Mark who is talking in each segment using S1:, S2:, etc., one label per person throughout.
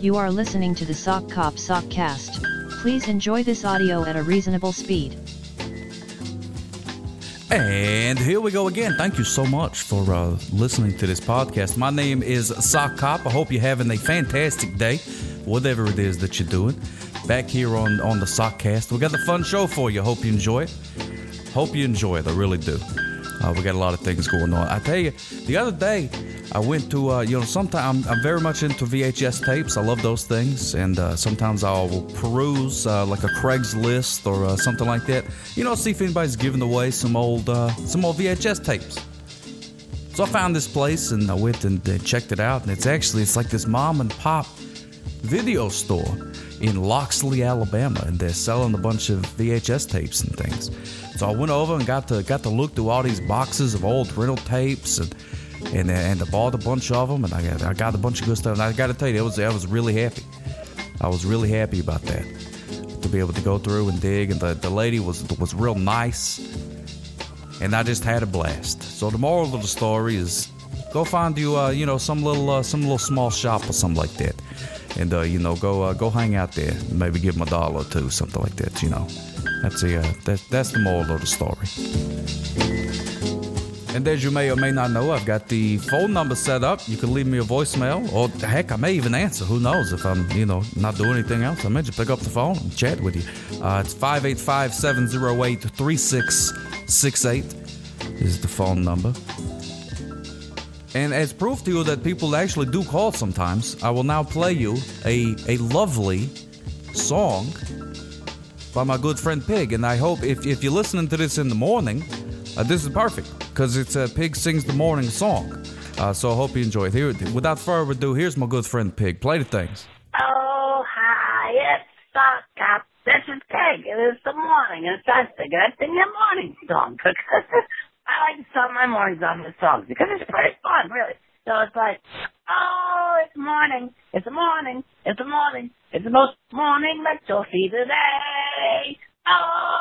S1: You are listening to the Sock Cop Sockcast. Please enjoy this audio at a reasonable speed.
S2: And here we go again. Thank you so much for uh, listening to this podcast. My name is Sock Cop. I hope you're having a fantastic day, whatever it is that you're doing. Back here on, on the Sockcast. We got a fun show for you. Hope you enjoy it. Hope you enjoy it. I really do. Uh, we got a lot of things going on. I tell you, the other day, I went to, uh, you know, sometimes I'm, I'm, very much into VHS tapes. I love those things. And uh, sometimes I'll peruse uh, like a Craigslist or uh, something like that, you know, see if anybody's giving away some old, uh, some old VHS tapes. So I found this place and I went and checked it out. And it's actually, it's like this mom and pop video store in Loxley, Alabama. And they're selling a bunch of VHS tapes and things. So I went over and got to got to look through all these boxes of old rental tapes and and and I bought a bunch of them and I got I got a bunch of good stuff. And I got to tell you, I was I was really happy. I was really happy about that to be able to go through and dig. And the, the lady was was real nice, and I just had a blast. So the moral of the story is, go find you uh, you know some little uh, some little small shop or something like that, and uh, you know go uh, go hang out there. Maybe give them a dollar or two, something like that. You know. That's the uh, that, that's the moral of the story. And as you may or may not know, I've got the phone number set up. You can leave me a voicemail, or heck, I may even answer. Who knows if I'm, you know, not doing anything else? I may just pick up the phone and chat with you. Uh, it's 585 708 3668 is the phone number. And as proof to you that people actually do call sometimes, I will now play you a, a lovely song by my good friend Pig. And I hope if, if you're listening to this in the morning, uh, this is perfect because it's uh, Pig Sings the Morning Song. Uh, so I hope you enjoy it. Here, without further ado, here's my good friend Pig. Play the things.
S3: Oh, hi, it's Sock This is Pig. It is the morning. It's that's the good thing your morning song. Because I like to start my mornings on this song because it's pretty fun, really. So it's like, oh, it's morning. It's the morning. It's the morning. It's the most morning that you'll see today. Oh,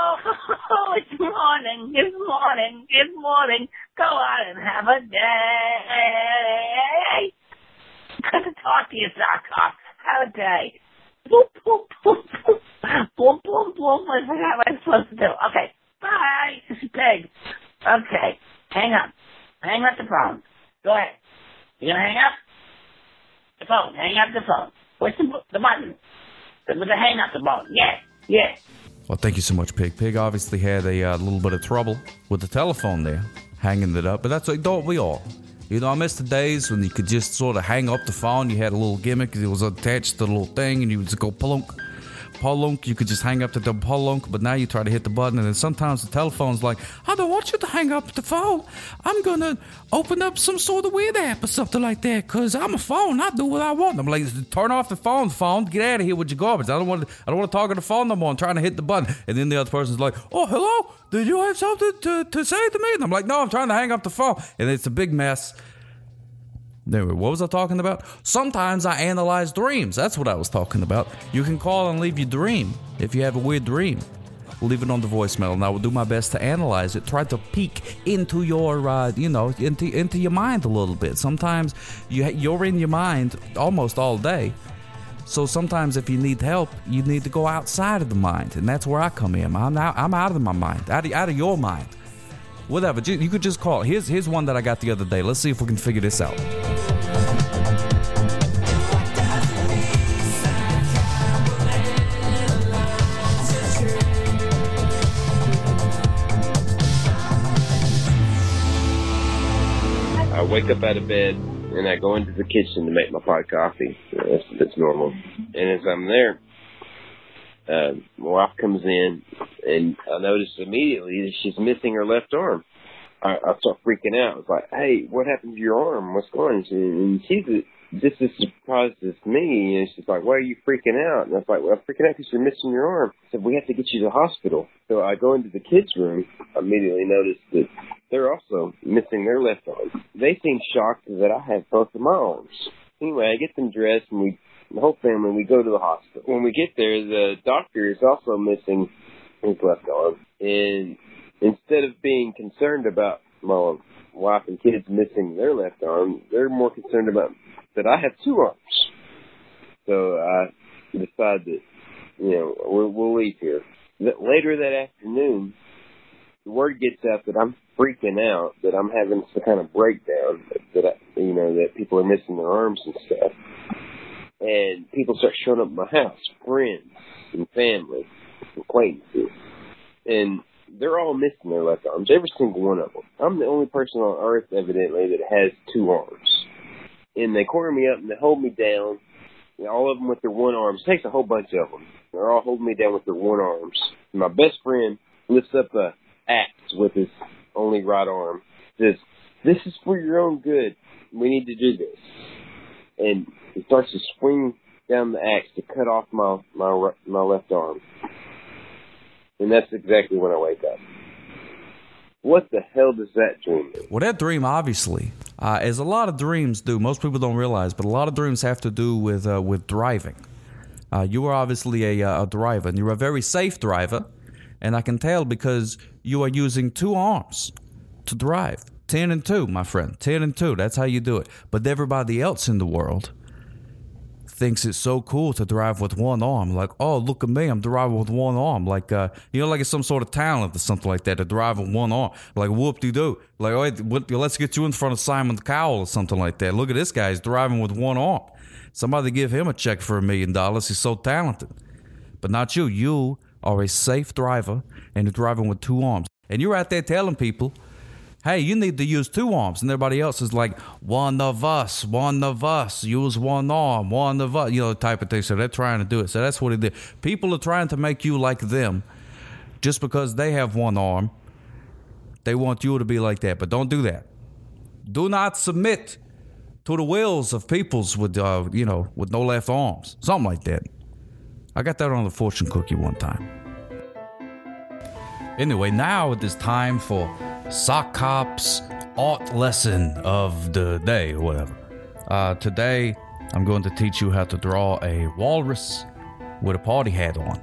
S3: Oh, it's morning. It's morning. It's morning. Go out and have a day. Good to talk to you, Sock Have a day. Boop, boop, boop, boop. Boop, boop, boop. What am I supposed to do? Okay. Bye. Pig. Okay. Hang up. Hang up the phone. Go ahead. You gonna hang up? The phone. Hang up the phone. What's the, the button? With the hang up the phone. Yeah. Yeah.
S2: Well, thank you so much, Pig. Pig obviously had a uh, little bit of trouble with the telephone there, hanging it up. But that's like, don't we all? You know, I miss the days when you could just sort of hang up the phone. You had a little gimmick. It was attached to the little thing, and you would just go plunk Polunk, you could just hang up the Polunk, but now you try to hit the button, and then sometimes the telephone's like, I don't want you to hang up the phone. I'm gonna open up some sort of weird app or something like that, cause I'm a phone. I do what I want. I'm like, turn off the phone, phone. Get out of here with your garbage. I don't want. To, I don't want to talk on the phone no more. I'm trying to hit the button, and then the other person's like, Oh, hello. Did you have something to, to say to me? And I'm like, No, I'm trying to hang up the phone, and it's a big mess. Anyway, what was I talking about? Sometimes I analyze dreams. That's what I was talking about. You can call and leave your dream if you have a weird dream. Leave it on the voicemail, and I will do my best to analyze it. Try to peek into your, uh, you know, into into your mind a little bit. Sometimes you you're in your mind almost all day. So sometimes if you need help, you need to go outside of the mind, and that's where I come in. I'm out, I'm out of my mind, out of, out of your mind. Whatever, you could just call. Here's here's one that I got the other day. Let's see if we can figure this out.
S4: I wake up out of bed and I go into the kitchen to make my pot of coffee. That's, that's normal. And as I'm there, uh, my wife comes in and I notice immediately that she's missing her left arm. I, I start freaking out. It's like, hey, what happened to your arm? What's going on? And she's just as surprised as me. And she's like, why are you freaking out? And I was like, well, I'm freaking out because you're missing your arm. I said, we have to get you to the hospital. So I go into the kids' room. I immediately notice that they're also missing their left arm. They seem shocked that I have both of my arms. Anyway, I get them dressed and we, the whole family, we go to the hospital. When we get there, the doctor is also missing his left arm. And instead of being concerned about my wife and kids missing their left arm, they're more concerned about that I have two arms. So I decide that, you know, we'll, we'll leave here. Later that afternoon, the word gets out that I'm freaking out, that I'm having some kind of breakdown, that, that I, you know, that people are missing their arms and stuff. And people start showing up at my house, friends and family, acquaintances. And they're all missing their left arms, every single one of them. I'm the only person on earth, evidently, that has two arms. And they corner me up and they hold me down, all of them with their one arms. It takes a whole bunch of them. They're all holding me down with their one arms. And my best friend lifts up a axe with his only right arm. Says, "This is for your own good. We need to do this." And he starts to swing down the axe to cut off my my my left arm. And that's exactly when I wake up. What the hell does that dream mean?
S2: Well, that dream obviously, uh, as a lot of dreams do, most people don't realize, but a lot of dreams have to do with uh, with driving. Uh, you are obviously a, uh, a driver, and you're a very safe driver, and I can tell because you are using two arms to drive. Ten and two, my friend. Ten and two. That's how you do it. But everybody else in the world thinks it's so cool to drive with one arm. Like, oh, look at me, I'm driving with one arm. Like, uh, you know, like it's some sort of talent or something like that to drive with one arm. Like, whoop de doo. Like, oh, let's get you in front of Simon Cowell or something like that. Look at this guy, he's driving with one arm. Somebody give him a check for a million dollars. He's so talented. But not you. You are a safe driver and you're driving with two arms. And you're out there telling people, hey, you need to use two arms. And everybody else is like, one of us, one of us, use one arm, one of us, you know, type of thing. So they're trying to do it. So that's what it did. People are trying to make you like them just because they have one arm. They want you to be like that. But don't do that. Do not submit to the wills of peoples with, uh, you know, with no left arms. Something like that. I got that on the fortune cookie one time. Anyway, now it is time for Sock Cop's art lesson of the day or whatever. Uh, today, I'm going to teach you how to draw a walrus with a party hat on.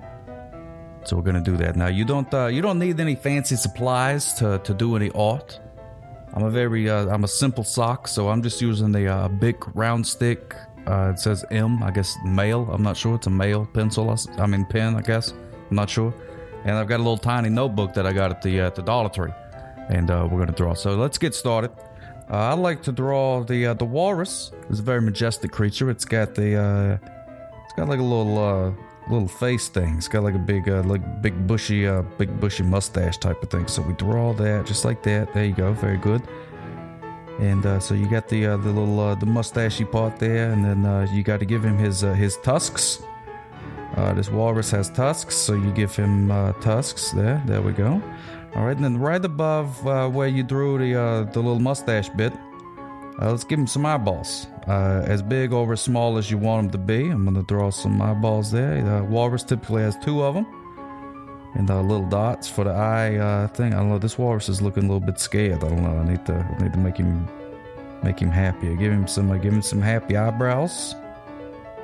S2: So we're going to do that. Now, you don't uh, you don't need any fancy supplies to, to do any art. I'm a very uh, I'm a simple sock, so I'm just using the uh, big round stick. Uh, it says M, I guess male. I'm not sure. It's a male pencil. I mean pen, I guess. I'm not sure and I've got a little tiny notebook that I got at the uh, the Dollar Tree, and uh, we're gonna draw. So let's get started. Uh, I like to draw the uh, the walrus. It's a very majestic creature. It's got the uh, it's got like a little uh, little face thing. It's got like a big like big bushy big bushy mustache type of thing. So we draw that just like that. There you go. Very good. And so you got the the little the mustachy part there, and then you got to give him his his tusks. Uh, this walrus has tusks, so you give him uh, tusks there. There we go. All right, and then right above uh, where you drew the uh, the little mustache bit, uh, let's give him some eyeballs. Uh, as big or as small as you want them to be. I'm gonna draw some eyeballs there. The walrus typically has two of them, and the little dots for the eye thing. I don't know. This walrus is looking a little bit scared. I don't know. I need to I need to make him make him happy. Give him some give him some happy eyebrows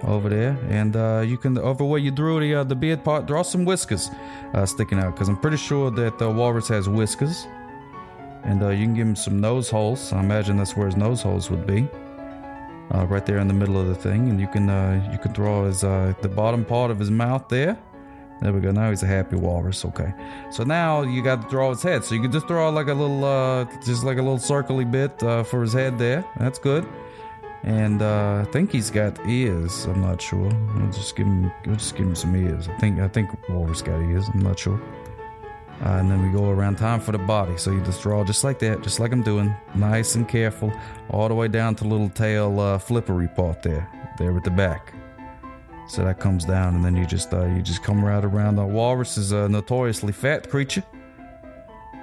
S2: over there, and uh, you can over where you drew the uh, the beard part, draw some whiskers uh, sticking out because I'm pretty sure that the walrus has whiskers, and uh, you can give him some nose holes. I imagine that's where his nose holes would be, uh, right there in the middle of the thing, and you can uh, you can draw his the bottom part of his mouth there. There we go. Now he's a happy walrus. Okay. So now you got to draw his head. So you can just draw like a little, just like a little circly bit for his head there. That's good. And uh, I think he's got ears. I'm not sure. We'll just give him. We'll just give him some ears. I think. I think Walrus got ears. I'm not sure. Uh, and then we go around time for the body. So you just draw just like that, just like I'm doing, nice and careful, all the way down to little tail uh, flippery part there, there at the back. So that comes down, and then you just uh, you just come right around. The walrus is a notoriously fat creature.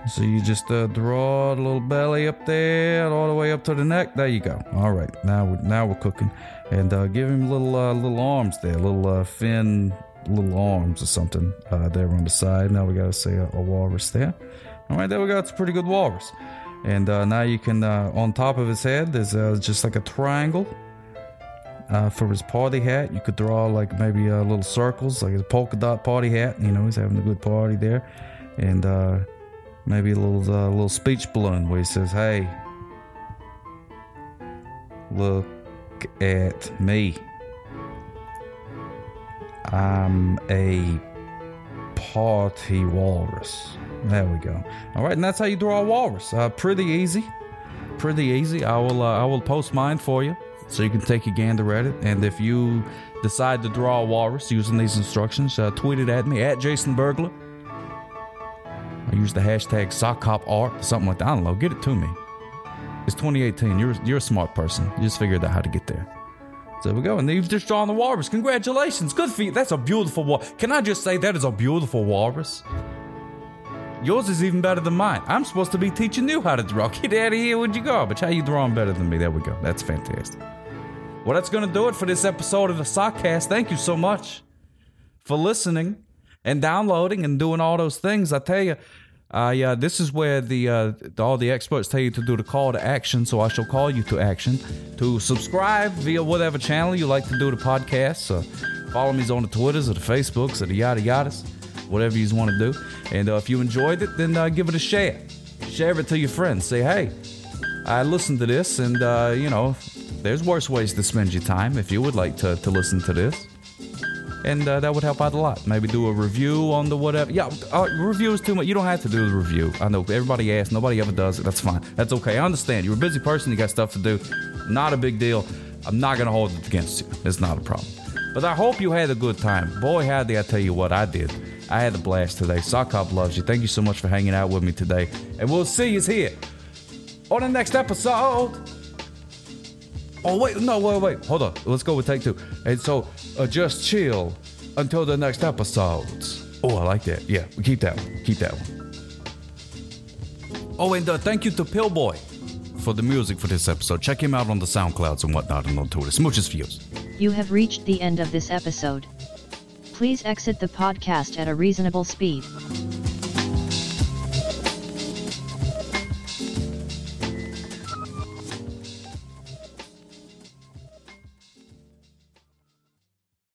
S2: So you just uh, draw the little belly up there, all the way up to the neck. There you go. All right, now we're, now we're cooking. And uh, give him little uh, little arms there, little uh, fin, little arms or something uh, there on the side. Now we got to say a, a, walrus there. All right, there we go. It's a pretty good walrus. And uh, now you can on top of his head, there's just like a triangle. for his party hat, you could draw like maybe little circles, like a polka dot party hat. You know, he's having a good party there. And maybe a little uh, little speech balloon where he says, "Hey, look at me." I'm a party walrus. There we go. All right, and that's how you draw a walrus. Uh, pretty easy, pretty easy. I will uh, I will post mine for you so you can take a gander at it. And if you decide to draw a walrus using these instructions, uh, tweet it at me at Jason Burglar. I use the hashtag SockCopArt, something like that. I don't know. Get it to me. It's 2018. You're you're a smart person. You just figured out how to get there. So there we go. And you've just drawn the walrus. Congratulations. Good you. That's a beautiful walrus. Can I just say that is a beautiful walrus? Yours is even better than mine. I'm supposed to be teaching you how to draw. Get out of here. Where'd you go? But how you drawing better than me? There we go. That's fantastic. Well, that's going to do it for this episode of the Sockcast. Thank you so much for listening and downloading and doing all those things. I tell you, uh, this is where the, uh, the all the experts tell you to do the call to action. So I shall call you to action to subscribe via whatever channel you like to do the podcast. So follow me on the Twitters or the Facebooks or the yada yadas, whatever you want to do. And uh, if you enjoyed it, then uh, give it a share. Share it to your friends. Say, hey, I listened to this, and uh, you know, there's worse ways to spend your time if you would like to, to listen to this and uh, that would help out a lot. Maybe do a review on the whatever. Yeah, uh, review is too much. You don't have to do the review. I know everybody asks, nobody ever does it. That's fine. That's okay. I understand. You're a busy person. You got stuff to do. Not a big deal. I'm not gonna hold it against you. It's not a problem. But I hope you had a good time. Boy, howdy! I tell you what, I did. I had a blast today. Sock Cop loves you. Thank you so much for hanging out with me today, and we'll see you here on the next episode. Oh wait, no, wait, wait, hold on. Let's go with take two. And so, uh, just chill until the next episodes. Oh, I like that. Yeah, we keep that one. Keep that one. Oh, and uh, thank you to Pillboy for the music for this episode. Check him out on the SoundClouds and whatnot and on Twitter. Smooches for.
S1: You have reached the end of this episode. Please exit the podcast at a reasonable speed.